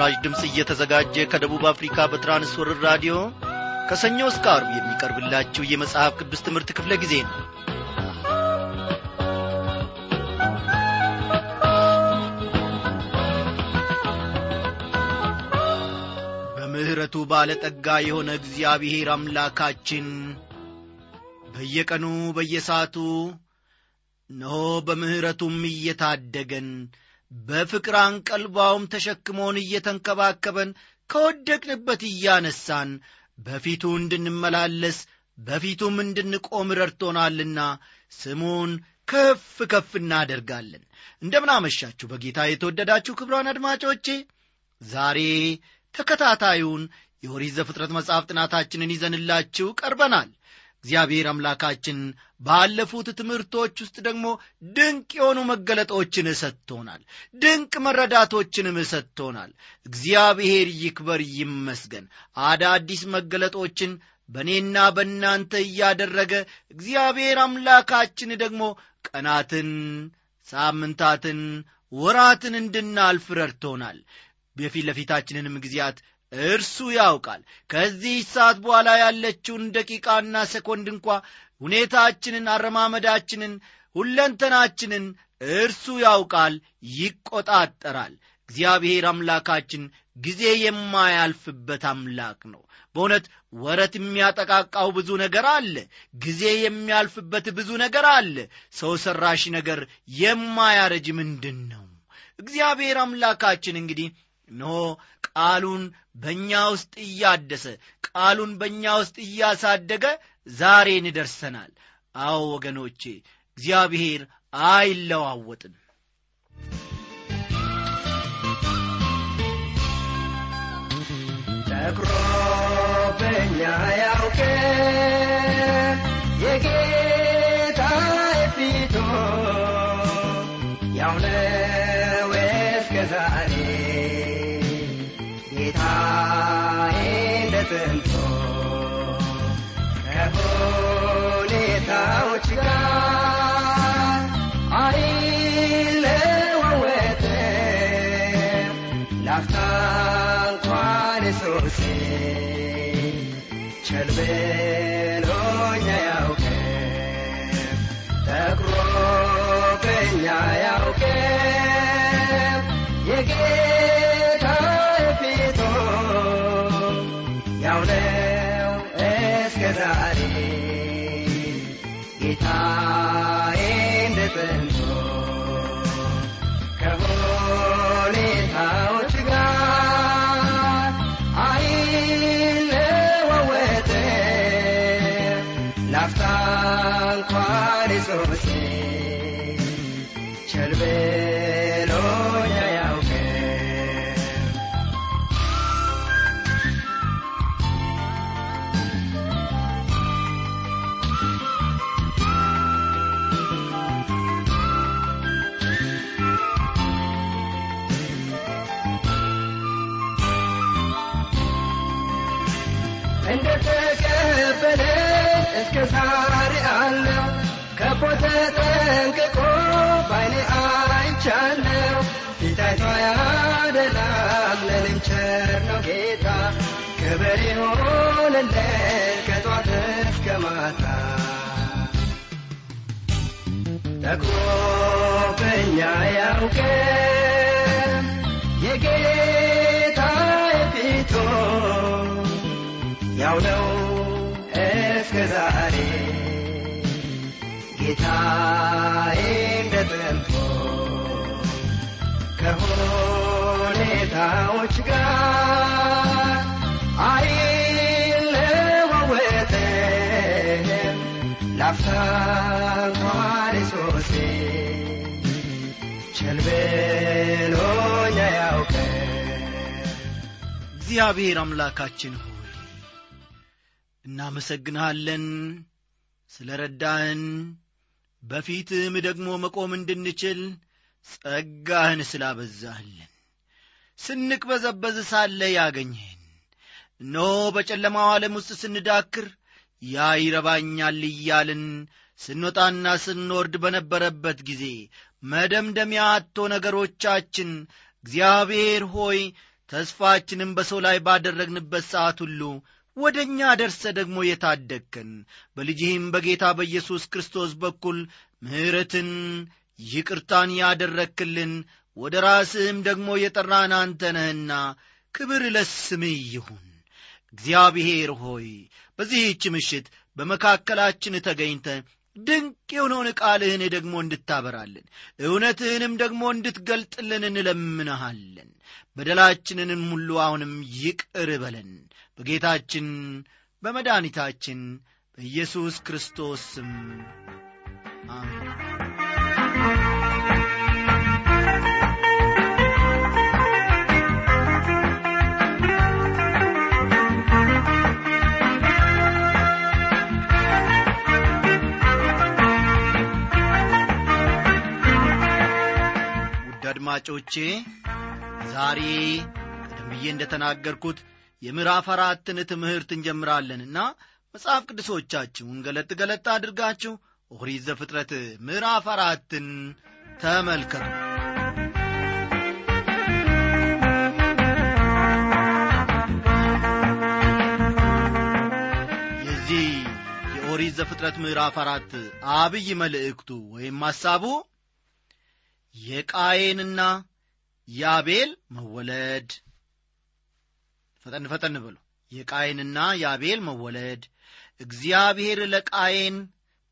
ይህ ምስራች ድምፅ እየተዘጋጀ ከደቡብ አፍሪካ በትራንስወርር ራዲዮ ከሰኞ እስከ አርብ የሚቀርብላችሁ የመጽሐፍ ቅዱስ ትምህርት ክፍለ ጊዜ ነው። በምሕረቱ ባለጠጋ የሆነ እግዚአብሔር አምላካችን በየቀኑ በየሰዓቱ እነሆ በምሕረቱም እየታደገን በፍቅር አንቀልባውም ተሸክሞን እየተንከባከበን ከወደቅንበት እያነሳን በፊቱ እንድንመላለስ በፊቱም እንድንቆም ረድቶናልና ስሙን ከፍ ከፍ እናደርጋለን። እንደምናመሻችሁ በጌታ የተወደዳችሁ ክብሯን አድማጮቼ ዛሬ ተከታታዩን የኦሪት ዘፍጥረት መጽሐፍ ጥናታችንን ይዘንላችሁ ቀርበናል እግዚአብሔር አምላካችን ባለፉት ትምህርቶች ውስጥ ደግሞ ድንቅ የሆኑ መገለጦችን ሰጥቶናል። ድንቅ መረዳቶችንም ሰጥቶናል። እግዚአብሔር ይክበር ይመስገን። አዳዲስ መገለጦችን በእኔና በእናንተ እያደረገ እግዚአብሔር አምላካችን ደግሞ ቀናትን ሳምንታትን ወራትን እንድናልፍ ረድቶናል። የፊት ለፊታችንንም ጊዜያት እርሱ ያውቃል። ከዚህ ሰዓት በኋላ ያለችውን ደቂቃና ሰኮንድ እንኳ ሁኔታችንን አረማመዳችንን ሁለንተናችንን እርሱ ያውቃል ይቆጣጠራል። እግዚአብሔር አምላካችን ጊዜ የማያልፍበት አምላክ ነው። በእውነት ወረት የሚያጠቃቃው ብዙ ነገር አለ። ጊዜ የሚያልፍበት ብዙ ነገር አለ። ሰው ሰራሽ ነገር የማያረጅ ምንድን ነው? እግዚአብሔር አምላካችን እንግዲህ እነሆ ቃሉን በእኛ ውስጥ እያደሰ ቃሉን በእኛ ውስጥ እያሳደገ ዛሬን ደርሰናል። አዎ ወገኖቼ እግዚአብሔር አይለዋወጥም። ተኩሮ በኛ ያውቅ የጌታ ሱሴ ቸል ብሎኝ አያውቅም። ተኩሮብኝ አያውቅም የጌታ ፊቱ ያው ነው እንደ እስከ ዛሬ አለው ከቦተ ጠንቅቆ ባይኔ አይቻለው ፊታይቷ ያደላም ለኔም ቸር ነው ጌታ ክብር ይሆንለት ከጧት እስከ ማታ ተኩሮብኛ ያውቅም የጌታ ፊቱ ያው ነው እስከ ዛሬ ጌታዬ እንደ ጥንቶ ከሁኔታዎች ጋር አይለዋወጥም ላፍታ እንኳን ሶሴ ቸል እግዚአብሔር አምላካችን ሆይ እናመሰግንሃለን ስለ ረዳህን በፊትም ደግሞ መቆም እንድንችል ጸጋህን ስላበዛህልን ስንቅበዘበዝ ሳለ ያገኘህን። እነሆ በጨለማው ዓለም ውስጥ ስንዳክር ያ ይረባኛል እያልን ስንወጣና ስንወርድ በነበረበት ጊዜ መደምደሚያ አቶ ነገሮቻችን እግዚአብሔር ሆይ ተስፋችንም በሰው ላይ ባደረግንበት ሰዓት ሁሉ ወደ እኛ ደርሰ ደግሞ የታደግከን። በልጅህም በጌታ በኢየሱስ ክርስቶስ በኩል ምሕረትን ይቅርታን ያደረክልን። ወደ ራስህም ደግሞ የጠራን አንተ ነህና ክብር ለስምህ ይሁን። እግዚአብሔር ሆይ በዚህች ምሽት በመካከላችን ተገኝተ ድንቅ የሆነውን ቃልህን ደግሞ እንድታበራልን እውነትህንም ደግሞ እንድትገልጥልን እንለምንሃለን። በደላችንንም ሁሉ አሁንም ይቅር በለን። በጌታችን በመድኃኒታችን በኢየሱስ ክርስቶስ ስም አሜን አድማጮቼ ዛሬ ቀደም ብዬ እንደ ተናገርኩት የምዕራፍ አራትን ትምህርት እንጀምራለንና መጽሐፍ ቅዱሶቻችሁን ገለጥ ገለጥ አድርጋችሁ ኦሪት ዘፍጥረት ምዕራፍ አራትን ተመልከቱ። የዚህ የኦሪት ዘፍጥረት ምዕራፍ አራት አብይ መልእክቱ ወይም ሐሳቡ የቃየንና የአቤል መወለድ። ፈጠን ፈጠን ብሎ የቃየንና የአቤል መወለድ። እግዚአብሔር ለቃየን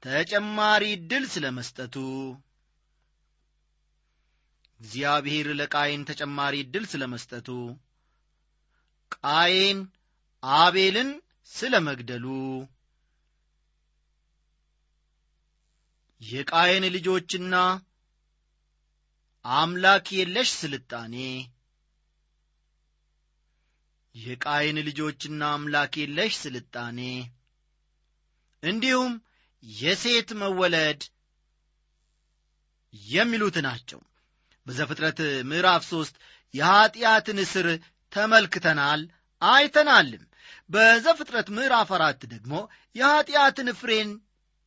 ተጨማሪ ዕድል ስለ መስጠቱ እግዚአብሔር ለቃየን ተጨማሪ ዕድል ስለ መስጠቱ ቃየን አቤልን ስለ መግደሉ የቃየን ልጆችና አምላክ የለሽ ስልጣኔ። የቃይን ልጆችና አምላክ የለሽ ስልጣኔ። እንዲሁም የሴት መወለድ የሚሉት ናቸው። በዘፍጥረት ምዕራፍ ሦስት የኀጢአትን እስር ተመልክተናል አይተናልም። በዘፍጥረት ምዕራፍ አራት ደግሞ የኀጢአትን ፍሬን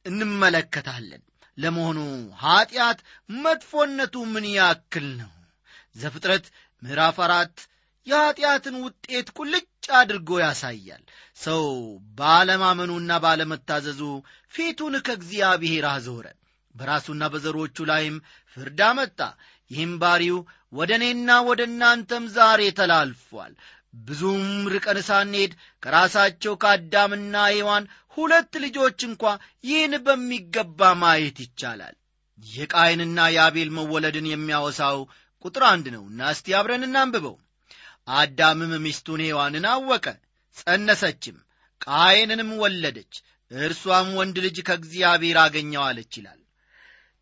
እንመለከታለን ለመሆኑ ኀጢአት መጥፎነቱ ምን ያክል ነው? ዘፍጥረት ምዕራፍ አራት የኀጢአትን ውጤት ቁልጭ አድርጎ ያሳያል። ሰው ባለማመኑና ባለመታዘዙ ፊቱን ከእግዚአብሔር አዞረ። በራሱና በዘሮቹ ላይም ፍርድ አመጣ። ይህም ባሪው ወደ እኔና ወደ እናንተም ዛሬ ተላልፏል። ብዙም ርቀን ሳንሄድ ከራሳቸው ከአዳምና ሔዋን ሁለት ልጆች እንኳ ይህን በሚገባ ማየት ይቻላል። የቃይንና የአቤል መወለድን የሚያወሳው ቁጥር አንድ ነውና እስቲ አብረን እናንብበው። አዳምም ሚስቱን ሔዋንን አወቀ ጸነሰችም ቃየንንም ወለደች እርሷም ወንድ ልጅ ከእግዚአብሔር አገኘዋለች ይላል።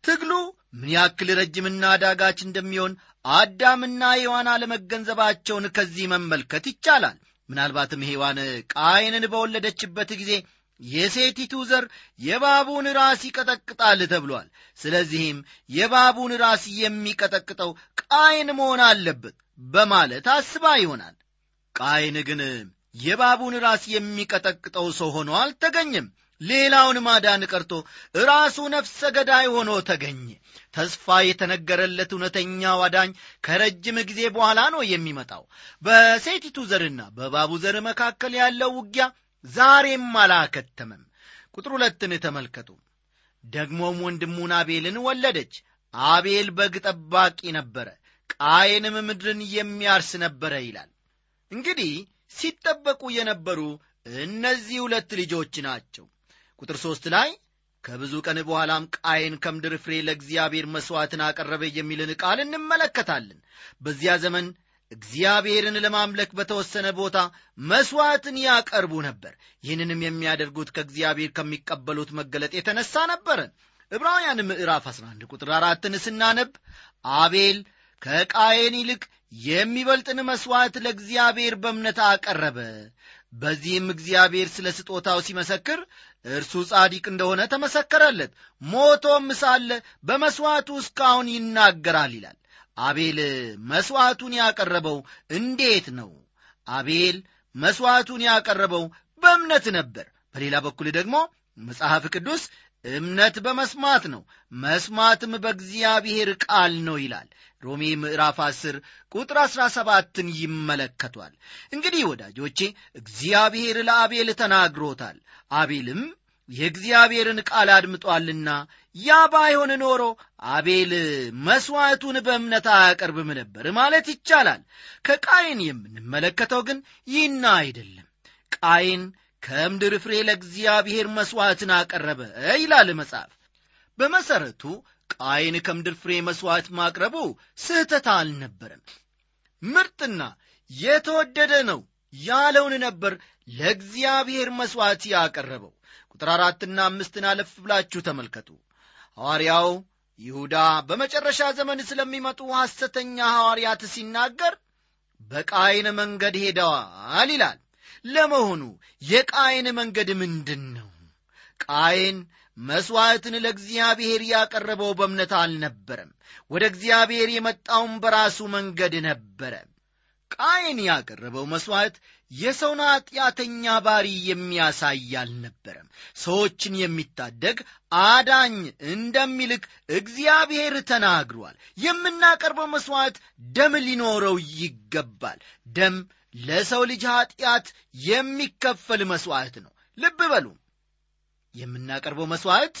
ትግሉ ምን ያክል ረጅምና ዳጋች እንደሚሆን አዳምና ሔዋን አለመገንዘባቸውን ከዚህ መመልከት ይቻላል። ምናልባትም ሔዋን ቃየንን በወለደችበት ጊዜ የሴቲቱ ዘር የባቡን ራስ ይቀጠቅጣል ተብሏል። ስለዚህም የባቡን ራስ የሚቀጠቅጠው ቃየን መሆን አለበት በማለት አስባ ይሆናል። ቃየን ግን የባቡን ራስ የሚቀጠቅጠው ሰው ሆኖ አልተገኘም። ሌላውን ማዳን ቀርቶ ራሱ ነፍሰ ገዳይ ሆኖ ተገኘ። ተስፋ የተነገረለት እውነተኛው አዳኝ ከረጅም ጊዜ በኋላ ነው የሚመጣው። በሴቲቱ ዘርና በባቡ ዘር መካከል ያለው ውጊያ ዛሬም አላከተመም። ቁጥር ሁለትን ተመልከቱ። ደግሞም ወንድሙን አቤልን ወለደች። አቤል በግ ጠባቂ ነበረ ቃየንም ምድርን የሚያርስ ነበረ ይላል። እንግዲህ ሲጠበቁ የነበሩ እነዚህ ሁለት ልጆች ናቸው። ቁጥር ሦስት ላይ ከብዙ ቀን በኋላም ቃየን ከምድር ፍሬ ለእግዚአብሔር መሥዋዕትን አቀረበ የሚልን ቃል እንመለከታለን። በዚያ ዘመን እግዚአብሔርን ለማምለክ በተወሰነ ቦታ መሥዋዕትን ያቀርቡ ነበር። ይህንንም የሚያደርጉት ከእግዚአብሔር ከሚቀበሉት መገለጥ የተነሳ ነበረ። ዕብራውያን ምዕራፍ 11 ቁጥር አራትን ስናነብ አቤል ከቃየን ይልቅ የሚበልጥን መሥዋዕት ለእግዚአብሔር በእምነት አቀረበ። በዚህም እግዚአብሔር ስለ ስጦታው ሲመሰክር እርሱ ጻዲቅ እንደሆነ ተመሰከረለት። ሞቶም ሳለ በመሥዋዕቱ እስካሁን ይናገራል ይላል አቤል መሥዋዕቱን ያቀረበው እንዴት ነው? አቤል መሥዋዕቱን ያቀረበው በእምነት ነበር። በሌላ በኩል ደግሞ መጽሐፍ ቅዱስ እምነት በመስማት ነው መስማትም በእግዚአብሔር ቃል ነው ይላል። ሮሜ ምዕራፍ 10 ቁጥር 17ን ይመለከቷል። እንግዲህ ወዳጆቼ እግዚአብሔር ለአቤል ተናግሮታል። አቤልም የእግዚአብሔርን ቃል አድምጧልና ያ ባይሆን ኖሮ አቤል መሥዋዕቱን በእምነት አያቀርብም ነበር ማለት ይቻላል። ከቃይን የምንመለከተው ግን ይህና አይደለም። ቃይን ከምድር ፍሬ ለእግዚአብሔር መሥዋዕትን አቀረበ ይላል መጽሐፍ። በመሠረቱ ቃይን ከምድር ፍሬ መሥዋዕት ማቅረቡ ስህተት አልነበረም። ምርጥና የተወደደ ነው ያለውን ነበር ለእግዚአብሔር መሥዋዕት ያቀረበው ቁጥር አራትና አምስትን አለፍ ብላችሁ ተመልከቱ። ሐዋርያው ይሁዳ በመጨረሻ ዘመን ስለሚመጡ ሐሰተኛ ሐዋርያት ሲናገር በቃይን መንገድ ሄደዋል ይላል። ለመሆኑ የቃይን መንገድ ምንድን ነው ቃይን መሥዋዕትን ለእግዚአብሔር ያቀረበው በእምነት አልነበረም። ወደ እግዚአብሔር የመጣውን በራሱ መንገድ ነበረ ቃይን ያቀረበው መሥዋዕት የሰውን ኀጢአተኛ ባሪ የሚያሳይ አልነበረም። ሰዎችን የሚታደግ አዳኝ እንደሚልክ እግዚአብሔር ተናግሯል። የምናቀርበው መሥዋዕት ደም ሊኖረው ይገባል። ደም ለሰው ልጅ ኀጢአት የሚከፈል መሥዋዕት ነው። ልብ በሉ። የምናቀርበው መሥዋዕት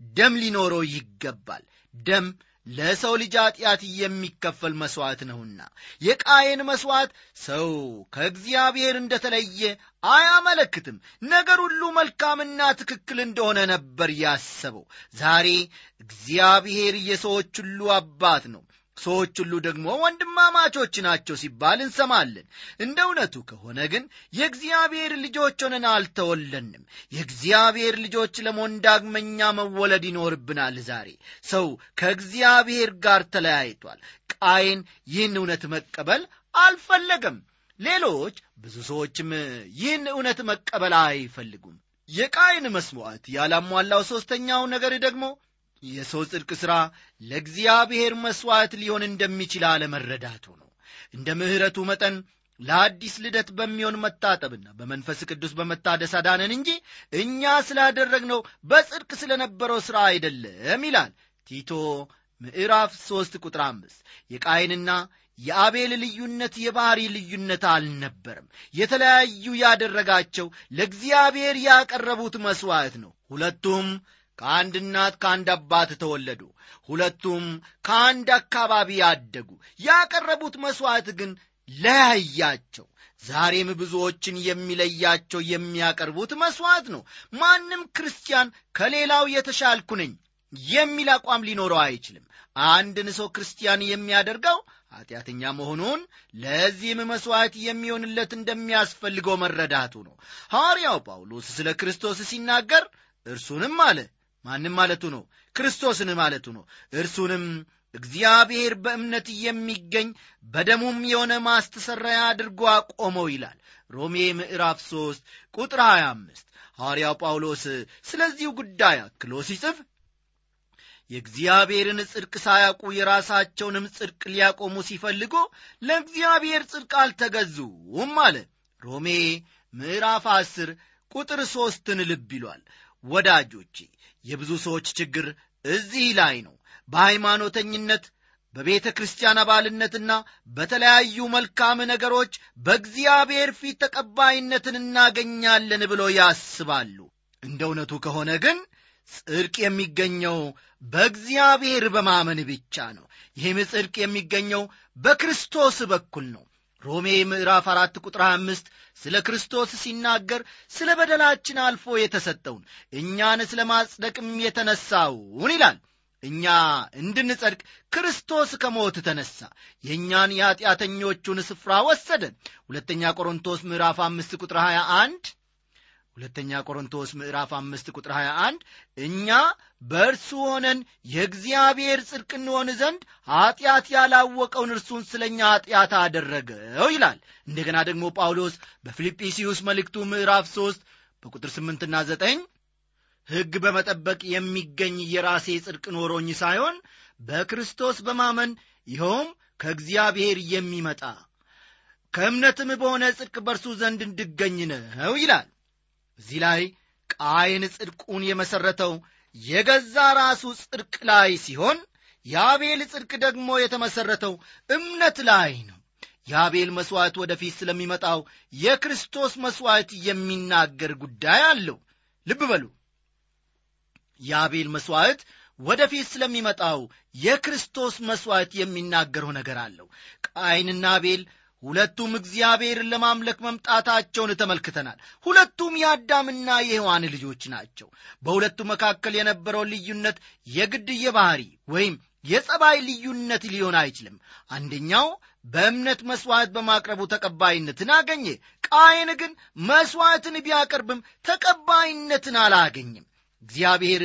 ደም ሊኖረው ይገባል። ደም ለሰው ልጅ ኀጢአት የሚከፈል መሥዋዕት ነውና የቃየን መሥዋዕት ሰው ከእግዚአብሔር እንደተለየ አያመለክትም። ነገር ሁሉ መልካምና ትክክል እንደሆነ ነበር ያሰበው። ዛሬ እግዚአብሔር የሰዎች ሁሉ አባት ነው ሰዎች ሁሉ ደግሞ ወንድማማቾች ናቸው ሲባል እንሰማለን። እንደ እውነቱ ከሆነ ግን የእግዚአብሔር ልጆች ሆነን አልተወለንም። የእግዚአብሔር ልጆች ለመሆን ዳግመኛ መወለድ ይኖርብናል ዛሬ። ሰው ከእግዚአብሔር ጋር ተለያይቷል። ቃይን ይህን እውነት መቀበል አልፈለገም። ሌሎች ብዙ ሰዎችም ይህን እውነት መቀበል አይፈልጉም። የቃይን መስዋዕት ያላሟላው ሦስተኛው ነገር ደግሞ የሰው ጽድቅ ሥራ ለእግዚአብሔር መሥዋዕት ሊሆን እንደሚችል አለመረዳቱ ነው። እንደ ምሕረቱ መጠን ለአዲስ ልደት በሚሆን መታጠብና በመንፈስ ቅዱስ በመታደስ አዳነን እንጂ እኛ ስላደረግነው በጽድቅ ስለ ነበረው ሥራ አይደለም ይላል ቲቶ ምዕራፍ ሦስት ቁጥር አምስት። የቃይንና የአቤል ልዩነት የባሕሪ ልዩነት አልነበረም። የተለያዩ ያደረጋቸው ለእግዚአብሔር ያቀረቡት መሥዋዕት ነው። ሁለቱም ከአንድ እናት ከአንድ አባት ተወለዱ። ሁለቱም ከአንድ አካባቢ ያደጉ ያቀረቡት መሥዋዕት ግን ለያያቸው። ዛሬም ብዙዎችን የሚለያቸው የሚያቀርቡት መሥዋዕት ነው። ማንም ክርስቲያን ከሌላው የተሻልኩ ነኝ የሚል አቋም ሊኖረው አይችልም። አንድን ሰው ክርስቲያን የሚያደርገው ኀጢአተኛ መሆኑን ለዚህም መሥዋዕት የሚሆንለት እንደሚያስፈልገው መረዳቱ ነው። ሐዋርያው ጳውሎስ ስለ ክርስቶስ ሲናገር እርሱንም አለ ማንም ማለቱ ነው ክርስቶስን ማለቱ ነው። እርሱንም እግዚአብሔር በእምነት የሚገኝ በደሙም የሆነ ማስተሰረያ አድርጎ አቆመው ይላል። ሮሜ ምዕራፍ 3 ቁጥር 25 ሐዋርያው ጳውሎስ ስለዚሁ ጉዳይ አክሎ ሲጽፍ የእግዚአብሔርን ጽድቅ ሳያውቁ የራሳቸውንም ጽድቅ ሊያቆሙ ሲፈልጉ ለእግዚአብሔር ጽድቅ አልተገዙም አለ። ሮሜ ምዕራፍ 10 ቁጥር ሦስትን ልብ ይሏል። ወዳጆቼ የብዙ ሰዎች ችግር እዚህ ላይ ነው። በሃይማኖተኝነት በቤተ ክርስቲያን አባልነትና በተለያዩ መልካም ነገሮች በእግዚአብሔር ፊት ተቀባይነትን እናገኛለን ብሎ ያስባሉ። እንደ እውነቱ ከሆነ ግን ጽድቅ የሚገኘው በእግዚአብሔር በማመን ብቻ ነው። ይህም ጽድቅ የሚገኘው በክርስቶስ በኩል ነው ሮሜ ምዕራፍ አራት ቁጥር አምስት ስለ ክርስቶስ ሲናገር ስለ በደላችን አልፎ የተሰጠውን እኛን ስለ ማጽደቅም የተነሳውን ይላል። እኛ እንድንጸድቅ ክርስቶስ ከሞት ተነሣ የእኛን የኀጢአተኞቹን ስፍራ ወሰደ ሁለተኛ ቆሮንቶስ ምዕራፍ አምስት ቁጥር 21 ሁለተኛ ቆሮንቶስ ምዕራፍ አምስት ቁጥር 21 እኛ በእርሱ ሆነን የእግዚአብሔር ጽድቅ እንሆን ዘንድ ኀጢአት ያላወቀውን እርሱን ስለ እኛ ኀጢአት አደረገው ይላል። እንደገና ደግሞ ጳውሎስ በፊልጵስዩስ መልእክቱ ምዕራፍ 3 በቁጥር 8ና 9 ሕግ በመጠበቅ የሚገኝ የራሴ ጽድቅ ኖሮኝ ሳይሆን በክርስቶስ በማመን ይኸውም ከእግዚአብሔር የሚመጣ ከእምነትም በሆነ ጽድቅ በእርሱ ዘንድ እንድገኝ ነው ይላል እዚህ ላይ ቃይን ጽድቁን የመሠረተው የገዛ ራሱ ጽድቅ ላይ ሲሆን የአቤል ጽድቅ ደግሞ የተመሠረተው እምነት ላይ ነው። የአቤል መሥዋዕት ወደፊት ስለሚመጣው የክርስቶስ መሥዋዕት የሚናገር ጉዳይ አለው። ልብ በሉ። የአቤል መሥዋዕት ወደፊት ስለሚመጣው የክርስቶስ መሥዋዕት የሚናገረው ነገር አለው። ቃይንና አቤል ሁለቱም እግዚአብሔርን ለማምለክ መምጣታቸውን ተመልክተናል። ሁለቱም የአዳምና የሔዋን ልጆች ናቸው። በሁለቱ መካከል የነበረው ልዩነት የግድ የባሕሪ ወይም የጸባይ ልዩነት ሊሆን አይችልም። አንደኛው በእምነት መሥዋዕት በማቅረቡ ተቀባይነትን አገኘ። ቃየን ግን መሥዋዕትን ቢያቀርብም ተቀባይነትን አላገኝም እግዚአብሔር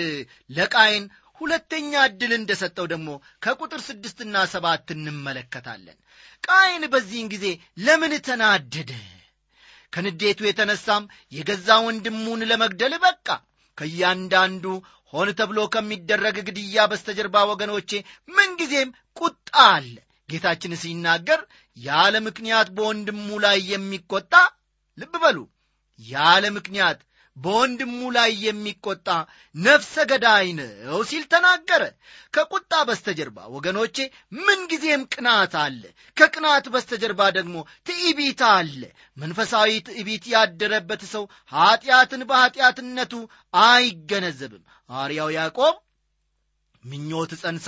ለቃየን ሁለተኛ ዕድል እንደሰጠው ደግሞ ከቁጥር ስድስትና ሰባት እንመለከታለን። ቃየን በዚህን ጊዜ ለምን ተናደደ? ከንዴቱ የተነሳም የገዛ ወንድሙን ለመግደል በቃ። ከእያንዳንዱ ሆን ተብሎ ከሚደረግ ግድያ በስተጀርባ ወገኖቼ ምንጊዜም ቁጣ አለ። ጌታችን ሲናገር ያለ ምክንያት በወንድሙ ላይ የሚቆጣ ልብ በሉ ያለ ምክንያት በወንድሙ ላይ የሚቆጣ ነፍሰ ገዳይ ነው ሲል ተናገረ። ከቁጣ በስተጀርባ ወገኖቼ ምንጊዜም ቅናት አለ። ከቅናት በስተጀርባ ደግሞ ትዕቢት አለ። መንፈሳዊ ትዕቢት ያደረበት ሰው ኀጢአትን በኀጢአትነቱ አይገነዘብም። አርያው ያዕቆብ ምኞት ጸንሳ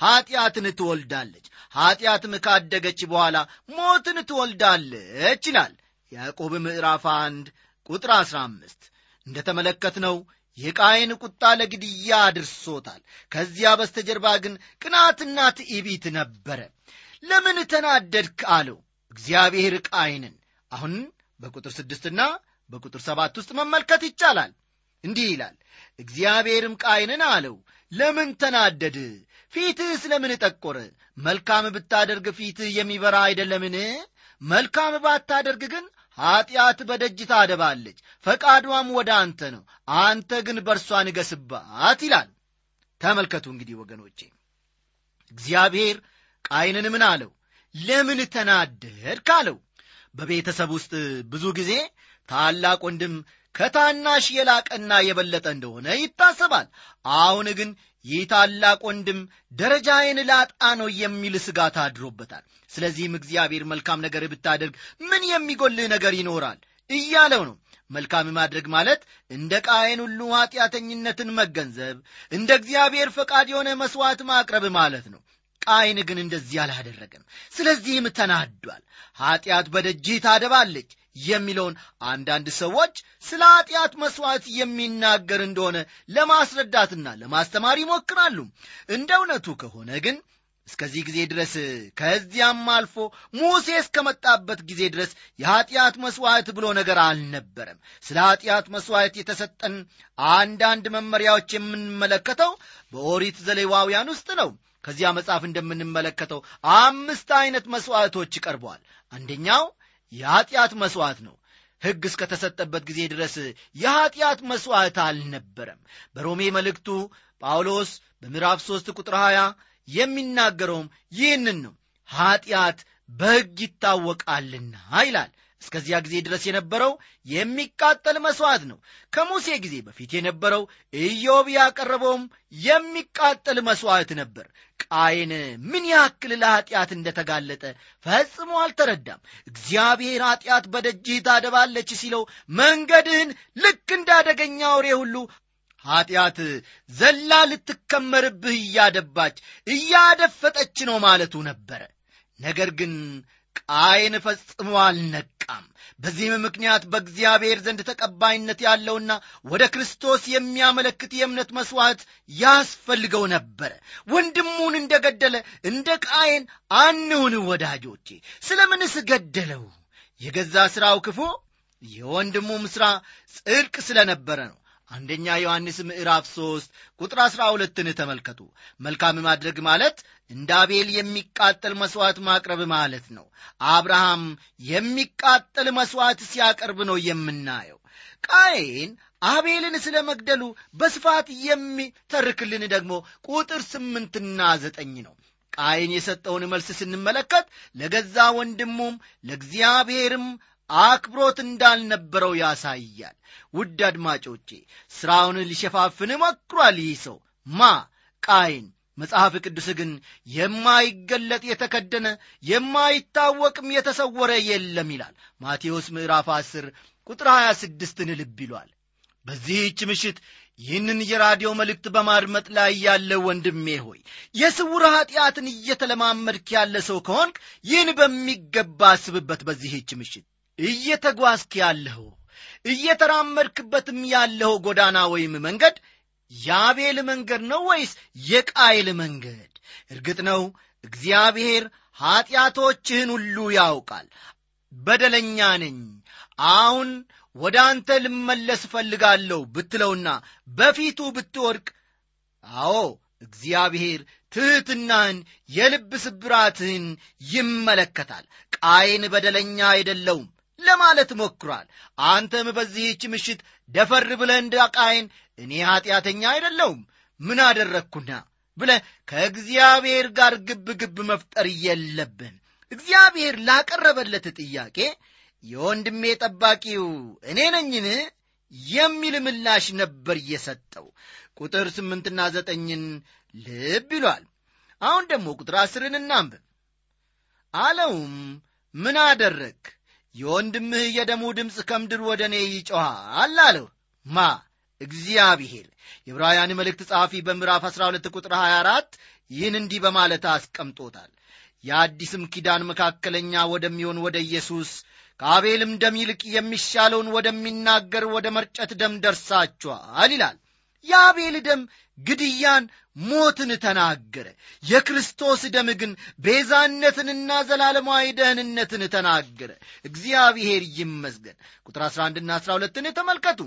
ኀጢአትን ትወልዳለች። ኀጢአትም ካደገች በኋላ ሞትን ትወልዳለች ይላል። ያዕቆብ ምዕራፍ አንድ ቁጥር አሥራ አምስት እንደ ተመለከትነው የቃየን ቁጣ ለግድያ አድርሶታል። ከዚያ በስተጀርባ ግን ቅናትና ትዕቢት ነበረ። ለምን ተናደድክ? አለው። እግዚአብሔር ቃይንን አሁን በቁጥር ስድስትና በቁጥር ሰባት ውስጥ መመልከት ይቻላል። እንዲህ ይላል እግዚአብሔርም ቃይንን አለው ለምን ተናደድ? ፊትህ ስለምን ጠቆረ? መልካም ብታደርግ ፊትህ የሚበራ አይደለምን? መልካም ባታደርግ ግን ኀጢአት በደጅ ታደባለች ፈቃዷም ወደ አንተ ነው። አንተ ግን በእርሷ ንገስባት ይላል። ተመልከቱ እንግዲህ ወገኖቼ እግዚአብሔር ቃይንን ምን አለው? ለምን ተናደድክ አለው። በቤተሰብ ውስጥ ብዙ ጊዜ ታላቅ ወንድም ከታናሽ የላቀና የበለጠ እንደሆነ ይታሰባል። አሁን ግን ይህ ታላቅ ወንድም ደረጃዬን ላጣ ነው የሚል ስጋት አድሮበታል። ስለዚህም እግዚአብሔር መልካም ነገር ብታደርግ ምን የሚጎልህ ነገር ይኖራል? እያለው ነው። መልካም ማድረግ ማለት እንደ ቃየን ሁሉ ኀጢአተኝነትን መገንዘብ እንደ እግዚአብሔር ፈቃድ የሆነ መሥዋዕት ማቅረብ ማለት ነው። ቃይን ግን እንደዚህ አላደረገም። ስለዚህም ተናዷል። ኀጢአት በደጅህ ታደባለች የሚለውን አንዳንድ ሰዎች ስለ ኀጢአት መሥዋዕት የሚናገር እንደሆነ ለማስረዳትና ለማስተማር ይሞክራሉ። እንደ እውነቱ ከሆነ ግን እስከዚህ ጊዜ ድረስ ከዚያም አልፎ ሙሴ እስከመጣበት ጊዜ ድረስ የኀጢአት መሥዋዕት ብሎ ነገር አልነበረም። ስለ ኀጢአት መሥዋዕት የተሰጠን አንዳንድ መመሪያዎች የምንመለከተው በኦሪት ዘሌዋውያን ውስጥ ነው። ከዚያ መጽሐፍ እንደምንመለከተው አምስት ዐይነት መሥዋዕቶች ቀርበዋል። አንደኛው የኀጢአት መሥዋዕት ነው። ሕግ እስከተሰጠበት ጊዜ ድረስ የኀጢአት መሥዋዕት አልነበረም። በሮሜ መልእክቱ ጳውሎስ በምዕራፍ ሦስት ቁጥር 20 የሚናገረውም ይህንን ነው። ኀጢአት በሕግ ይታወቃልና ይላል። እስከዚያ ጊዜ ድረስ የነበረው የሚቃጠል መሥዋዕት ነው። ከሙሴ ጊዜ በፊት የነበረው ኢዮብ ያቀረበውም የሚቃጠል መሥዋዕት ነበር። ቃየን ምን ያክል ለኀጢአት እንደተጋለጠ ፈጽሞ አልተረዳም። እግዚአብሔር ኀጢአት በደጅህ ታደባለች ሲለው መንገድህን ልክ እንዳደገኛ አውሬ ሁሉ ኀጢአት ዘላ ልትከመርብህ እያደባች እያደፈጠች ነው ማለቱ ነበረ ነገር ግን ቃየን ፈጽሞ አልነቃም። በዚህም ምክንያት በእግዚአብሔር ዘንድ ተቀባይነት ያለውና ወደ ክርስቶስ የሚያመለክት የእምነት መሥዋዕት ያስፈልገው ነበረ ወንድሙን እንደ ገደለ እንደ ቃየን አንሁን ወዳጆቼ ስለ ምንስ ገደለው? የገዛ ሥራው ክፉ የወንድሙም ሥራ ጽድቅ ስለ ነበረ ነው አንደኛ ዮሐንስ ምዕራፍ 3 ቁጥር 12ን ተመልከቱ። መልካም ማድረግ ማለት እንደ አቤል የሚቃጠል መሥዋዕት ማቅረብ ማለት ነው። አብርሃም የሚቃጠል መሥዋዕት ሲያቀርብ ነው የምናየው። ቃየን አቤልን ስለ መግደሉ በስፋት የሚተርክልን ደግሞ ቁጥር ስምንትና ዘጠኝ ነው። ቃየን የሰጠውን መልስ ስንመለከት ለገዛ ወንድሙም ለእግዚአብሔርም አክብሮት እንዳልነበረው ያሳያል። ውድ አድማጮቼ ሥራውን ሊሸፋፍን ሞክሯል ይህ ሰው። ማ ቃይን መጽሐፍ ቅዱስ ግን የማይገለጥ የተከደነ የማይታወቅም የተሰወረ የለም ይላል። ማቴዎስ ምዕራፍ 10 ቁጥር 26ን ልብ ይሏል። በዚህች ምሽት ይህንን የራዲዮ መልእክት በማድመጥ ላይ ያለ ወንድሜ ሆይ የስውር ኀጢአትን እየተለማመድክ ያለ ሰው ከሆንክ ይህን በሚገባ አስብበት በዚህች ምሽት እየተጓዝክ ያለኸው እየተራመድክበትም ያለኸው ጎዳና ወይም መንገድ የአቤል መንገድ ነው ወይስ የቃይል መንገድ? እርግጥ ነው እግዚአብሔር ኀጢአቶችህን ሁሉ ያውቃል። በደለኛ ነኝ። አሁን ወደ አንተ ልመለስ እፈልጋለሁ ብትለውና በፊቱ ብትወድቅ አዎ እግዚአብሔር ትሕትናህን የልብ ስብራትህን ይመለከታል። ቃይን በደለኛ አይደለውም ለማለት ሞክሯል። አንተም በዚህች ምሽት ደፈር ብለህ እንደ እኔ ኀጢአተኛ አይደለውም ምን አደረግኩና? ብለ ከእግዚአብሔር ጋር ግብ ግብ መፍጠር የለብን። እግዚአብሔር ላቀረበለት ጥያቄ የወንድሜ ጠባቂው እኔ ነኝን? የሚል ምላሽ ነበር የሰጠው። ቁጥር ስምንትና ዘጠኝን ልብ ይሏል። አሁን ደግሞ ቁጥር አስርን እናንብብ። አለውም ምን አደረግ የወንድምህ የደሙ ድምፅ ከምድር ወደ እኔ ይጮኋል አለው። ማ? እግዚአብሔር። የዕብራውያን መልእክት ጸሐፊ በምዕራፍ 12 ቁጥር 24 ይህን እንዲህ በማለት አስቀምጦታል። የአዲስም ኪዳን መካከለኛ ወደሚሆን ወደ ኢየሱስ ከአቤልም ደም ይልቅ የሚሻለውን ወደሚናገር ወደ መርጨት ደም ደርሳችኋል ይላል የአቤል ደም ግድያን ሞትን ተናገረ። የክርስቶስ ደም ግን ቤዛነትንና ዘላለማዊ ደህንነትን ተናገረ። እግዚአብሔር ይመስገን። ቁጥር 11ና 12ን ተመልከቱ።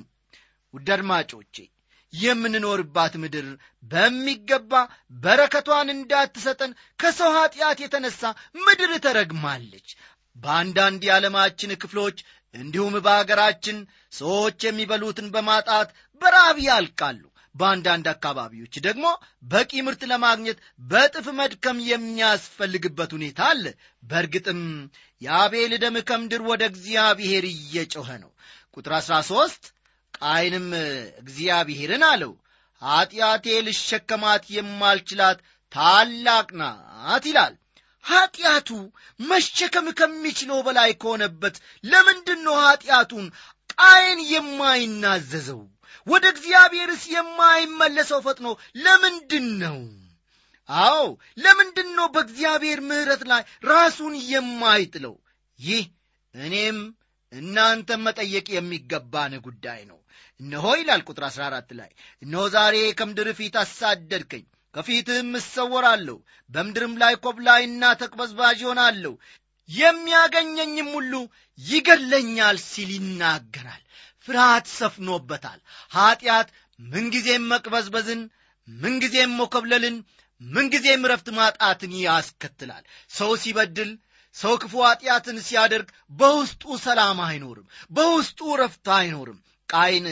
ውድ አድማጮቼ የምንኖርባት ምድር በሚገባ በረከቷን እንዳትሰጠን ከሰው ኀጢአት የተነሳ ምድር ተረግማለች። በአንዳንድ የዓለማችን ክፍሎች እንዲሁም በአገራችን ሰዎች የሚበሉትን በማጣት በራብ ያልቃሉ። በአንዳንድ አካባቢዎች ደግሞ በቂ ምርት ለማግኘት በጥፍ መድከም የሚያስፈልግበት ሁኔታ አለ። በእርግጥም የአቤል ደም ከምድር ወደ እግዚአብሔር እየጮኸ ነው። ቁጥር 13 ቃይንም እግዚአብሔርን አለው ኀጢአቴ ልሸከማት የማልችላት ታላቅ ናት ይላል ኀጢአቱ መሸከም ከሚችለው በላይ ከሆነበት ለምንድን ነው ኀጢአቱን ቃየን የማይናዘዘው? ወደ እግዚአብሔርስ የማይመለሰው ፈጥኖ ለምንድን ነው አዎ ለምንድን ነው በእግዚአብሔር ምሕረት ላይ ራሱን የማይጥለው? ይህ እኔም እናንተም መጠየቅ የሚገባን ጉዳይ ነው። እነሆ ይላል ቁጥር 14 ላይ እነሆ ዛሬ ከምድር ፊት አሳደድከኝ ከፊትህም እሰወራለሁ በምድርም ላይ ኮብላይና ተቅበዝባዥ ይሆናለሁ የሚያገኘኝም ሁሉ ይገለኛል ሲል ይናገራል። ፍርሃት ሰፍኖበታል። ኀጢአት ምንጊዜም መቅበዝበዝን ምንጊዜም መኮብለልን ምንጊዜም ረፍት ማጣትን ያስከትላል። ሰው ሲበድል ሰው ክፉ ኀጢአትን ሲያደርግ በውስጡ ሰላም አይኖርም በውስጡ ረፍት አይኖርም ቃይን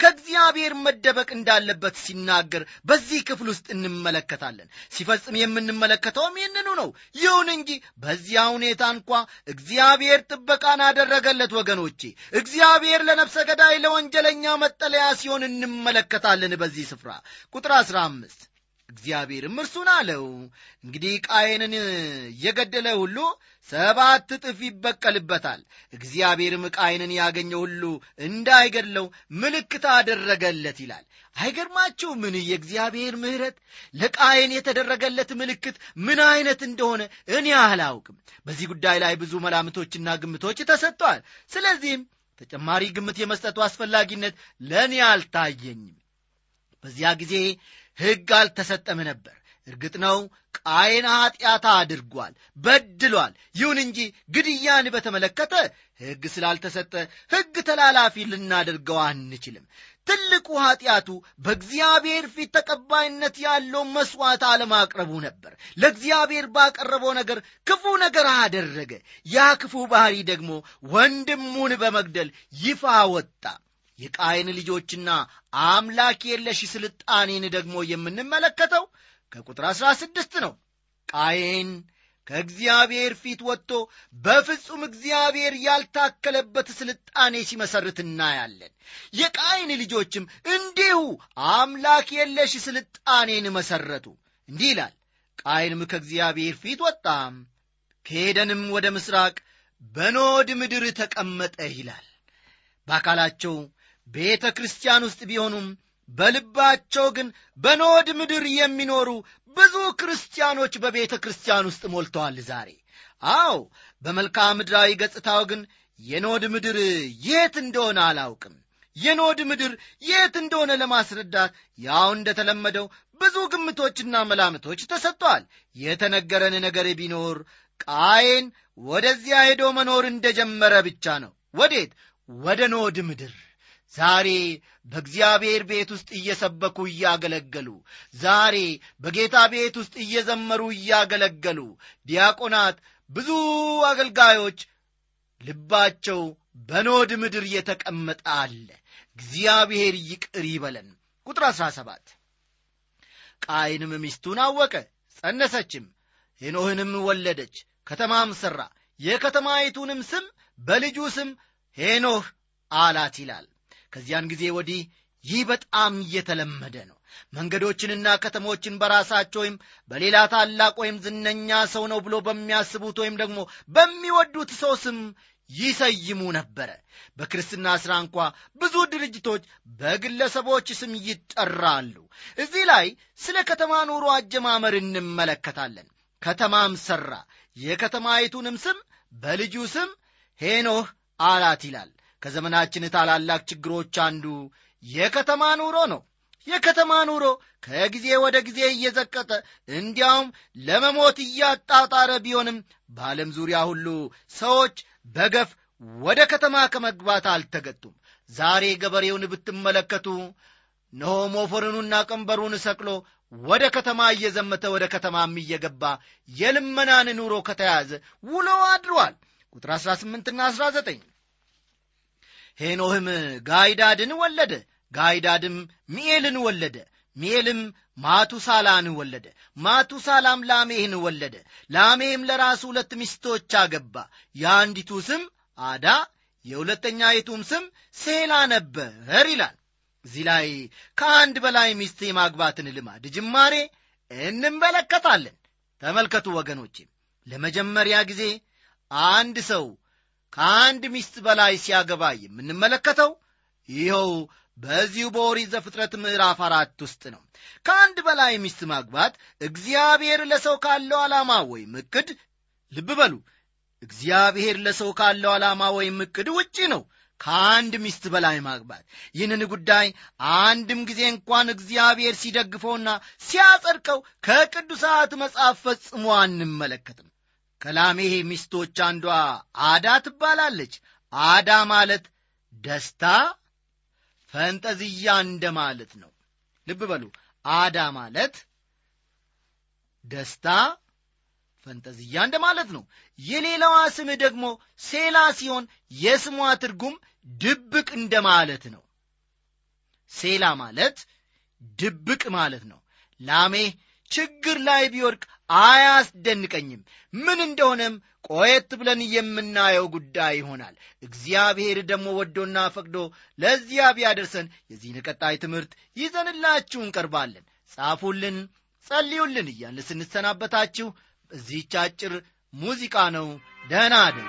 ከእግዚአብሔር መደበቅ እንዳለበት ሲናገር በዚህ ክፍል ውስጥ እንመለከታለን። ሲፈጽም የምንመለከተውም ይህንኑ ነው። ይሁን እንጂ በዚያ ሁኔታ እንኳ እግዚአብሔር ጥበቃን አደረገለት ወገኖቼ። እግዚአብሔር ለነፍሰ ገዳይ ለወንጀለኛ መጠለያ ሲሆን እንመለከታለን በዚህ ስፍራ። ቁጥር አሥራ አምስት እግዚአብሔርም እርሱን አለው። እንግዲህ ቃየንን የገደለ ሁሉ ሰባት እጥፍ ይበቀልበታል። እግዚአብሔርም ቃየንን ያገኘ ሁሉ እንዳይገድለው ምልክት አደረገለት ይላል። አይገርማችሁ ምን የእግዚአብሔር ምሕረት ለቃየን የተደረገለት ምልክት ምን አይነት እንደሆነ እኔ አላውቅም። በዚህ ጉዳይ ላይ ብዙ መላምቶችና ግምቶች ተሰጥተዋል ስለዚህም ተጨማሪ ግምት የመስጠቱ አስፈላጊነት ለእኔ አልታየኝም በዚያ ጊዜ ሕግ አልተሰጠም ነበር። እርግጥ ነው ቃየን ኀጢአት አድርጓል በድሏል። ይሁን እንጂ ግድያን በተመለከተ ሕግ ስላልተሰጠ ሕግ ተላላፊ ልናደርገው አንችልም። ትልቁ ኀጢአቱ በእግዚአብሔር ፊት ተቀባይነት ያለው መሥዋዕት አለማቅረቡ ነበር። ለእግዚአብሔር ባቀረበው ነገር ክፉ ነገር አደረገ። ያ ክፉ ባሕሪ ደግሞ ወንድሙን በመግደል ይፋ ወጣ የቃየን ልጆችና አምላክ የለሽ ስልጣኔን ደግሞ የምንመለከተው ከቁጥር አሥራ ስድስት ነው። ቃየን ከእግዚአብሔር ፊት ወጥቶ በፍጹም እግዚአብሔር ያልታከለበት ስልጣኔ ሲመሰርት እናያለን። የቃይን ልጆችም እንዲሁ አምላክ የለሽ ስልጣኔን መሰረቱ። እንዲህ ይላል ቃይንም ከእግዚአብሔር ፊት ወጣም ከሄደንም ወደ ምስራቅ በኖድ ምድር ተቀመጠ ይላል። በአካላቸው ቤተ ክርስቲያን ውስጥ ቢሆኑም በልባቸው ግን በኖድ ምድር የሚኖሩ ብዙ ክርስቲያኖች በቤተ ክርስቲያን ውስጥ ሞልተዋል ዛሬ። አዎ በመልክዓ ምድራዊ ገጽታው ግን የኖድ ምድር የት እንደሆነ አላውቅም። የኖድ ምድር የት እንደሆነ ለማስረዳት ያው እንደተለመደው ብዙ ግምቶችና መላምቶች ተሰጥተዋል የተነገረን ነገር ቢኖር ቃየን ወደዚያ ሄዶ መኖር እንደጀመረ ብቻ ነው። ወዴት? ወደ ኖድ ምድር ዛሬ በእግዚአብሔር ቤት ውስጥ እየሰበኩ እያገለገሉ ዛሬ በጌታ ቤት ውስጥ እየዘመሩ እያገለገሉ ዲያቆናት ብዙ አገልጋዮች ልባቸው በኖድ ምድር የተቀመጠ አለ። እግዚአብሔር ይቅር ይበለን። ቁጥር 17 ቃይንም ሚስቱን አወቀ ጸነሰችም ሄኖህንም ወለደች ከተማም ሠራ የከተማይቱንም ስም በልጁ ስም ሄኖህ አላት ይላል ከዚያን ጊዜ ወዲህ ይህ በጣም እየተለመደ ነው። መንገዶችንና ከተሞችን በራሳቸው ወይም በሌላ ታላቅ ወይም ዝነኛ ሰው ነው ብሎ በሚያስቡት ወይም ደግሞ በሚወዱት ሰው ስም ይሰይሙ ነበረ። በክርስትና ሥራ እንኳ ብዙ ድርጅቶች በግለሰቦች ስም ይጠራሉ። እዚህ ላይ ስለ ከተማ ኑሮ አጀማመር እንመለከታለን። ከተማም ሠራ የከተማይቱንም ስም በልጁ ስም ሄኖህ አላት ይላል ከዘመናችን ታላላቅ ችግሮች አንዱ የከተማ ኑሮ ነው። የከተማ ኑሮ ከጊዜ ወደ ጊዜ እየዘቀጠ እንዲያውም ለመሞት እያጣጣረ ቢሆንም በዓለም ዙሪያ ሁሉ ሰዎች በገፍ ወደ ከተማ ከመግባት አልተገጡም። ዛሬ ገበሬውን ብትመለከቱ ነሆ ሞፈሩንና ቀንበሩን ሰቅሎ ወደ ከተማ እየዘመተ ወደ ከተማም እየገባ የልመናን ኑሮ ከተያዘ ውሎ አድሯል። ቁጥር 18ና 19 ሄኖህም ጋይዳድን ወለደ ጋይዳድም ሚኤልን ወለደ ሚኤልም ማቱሳላን ወለደ ማቱሳላም ላሜህን ወለደ። ላሜህም ለራሱ ሁለት ሚስቶች አገባ የአንዲቱ ስም አዳ የሁለተኛይቱም ስም ሴላ ነበር ይላል። እዚህ ላይ ከአንድ በላይ ሚስት የማግባትን ልማድ ጅማሬ እንመለከታለን። ተመልከቱ ወገኖቼ ለመጀመሪያ ጊዜ አንድ ሰው ከአንድ ሚስት በላይ ሲያገባ የምንመለከተው ይኸው በዚሁ በኦሪት ዘፍጥረት ምዕራፍ አራት ውስጥ ነው። ከአንድ በላይ ሚስት ማግባት እግዚአብሔር ለሰው ካለው ዓላማ ወይም እቅድ ልብ በሉ እግዚአብሔር ለሰው ካለው ዓላማ ወይም እቅድ ውጪ ነው ከአንድ ሚስት በላይ ማግባት። ይህንን ጉዳይ አንድም ጊዜ እንኳን እግዚአብሔር ሲደግፈውና ሲያጸድቀው ከቅዱሳት መጽሐፍ ፈጽሞ አንመለከትም ከላሜሄ ሚስቶች አንዷ አዳ ትባላለች። አዳ ማለት ደስታ ፈንጠዝያ እንደ ማለት ነው። ልብ በሉ። አዳ ማለት ደስታ ፈንጠዝያ እንደ ማለት ነው። የሌላዋ ስም ደግሞ ሴላ ሲሆን የስሟ ትርጉም ድብቅ እንደ ማለት ነው። ሴላ ማለት ድብቅ ማለት ነው። ላሜ ችግር ላይ ቢወድቅ አያስደንቀኝም። ምን እንደሆነም ቆየት ብለን የምናየው ጉዳይ ይሆናል። እግዚአብሔር ደግሞ ወዶና ፈቅዶ ለዚያ ቢያደርሰን የዚህን ቀጣይ ትምህርት ይዘንላችሁ እንቀርባለን። ጻፉልን ጸልዩልን እያልን ስንሰናበታችሁ በዚህች አጭር ሙዚቃ ነው። ደህና አደሩ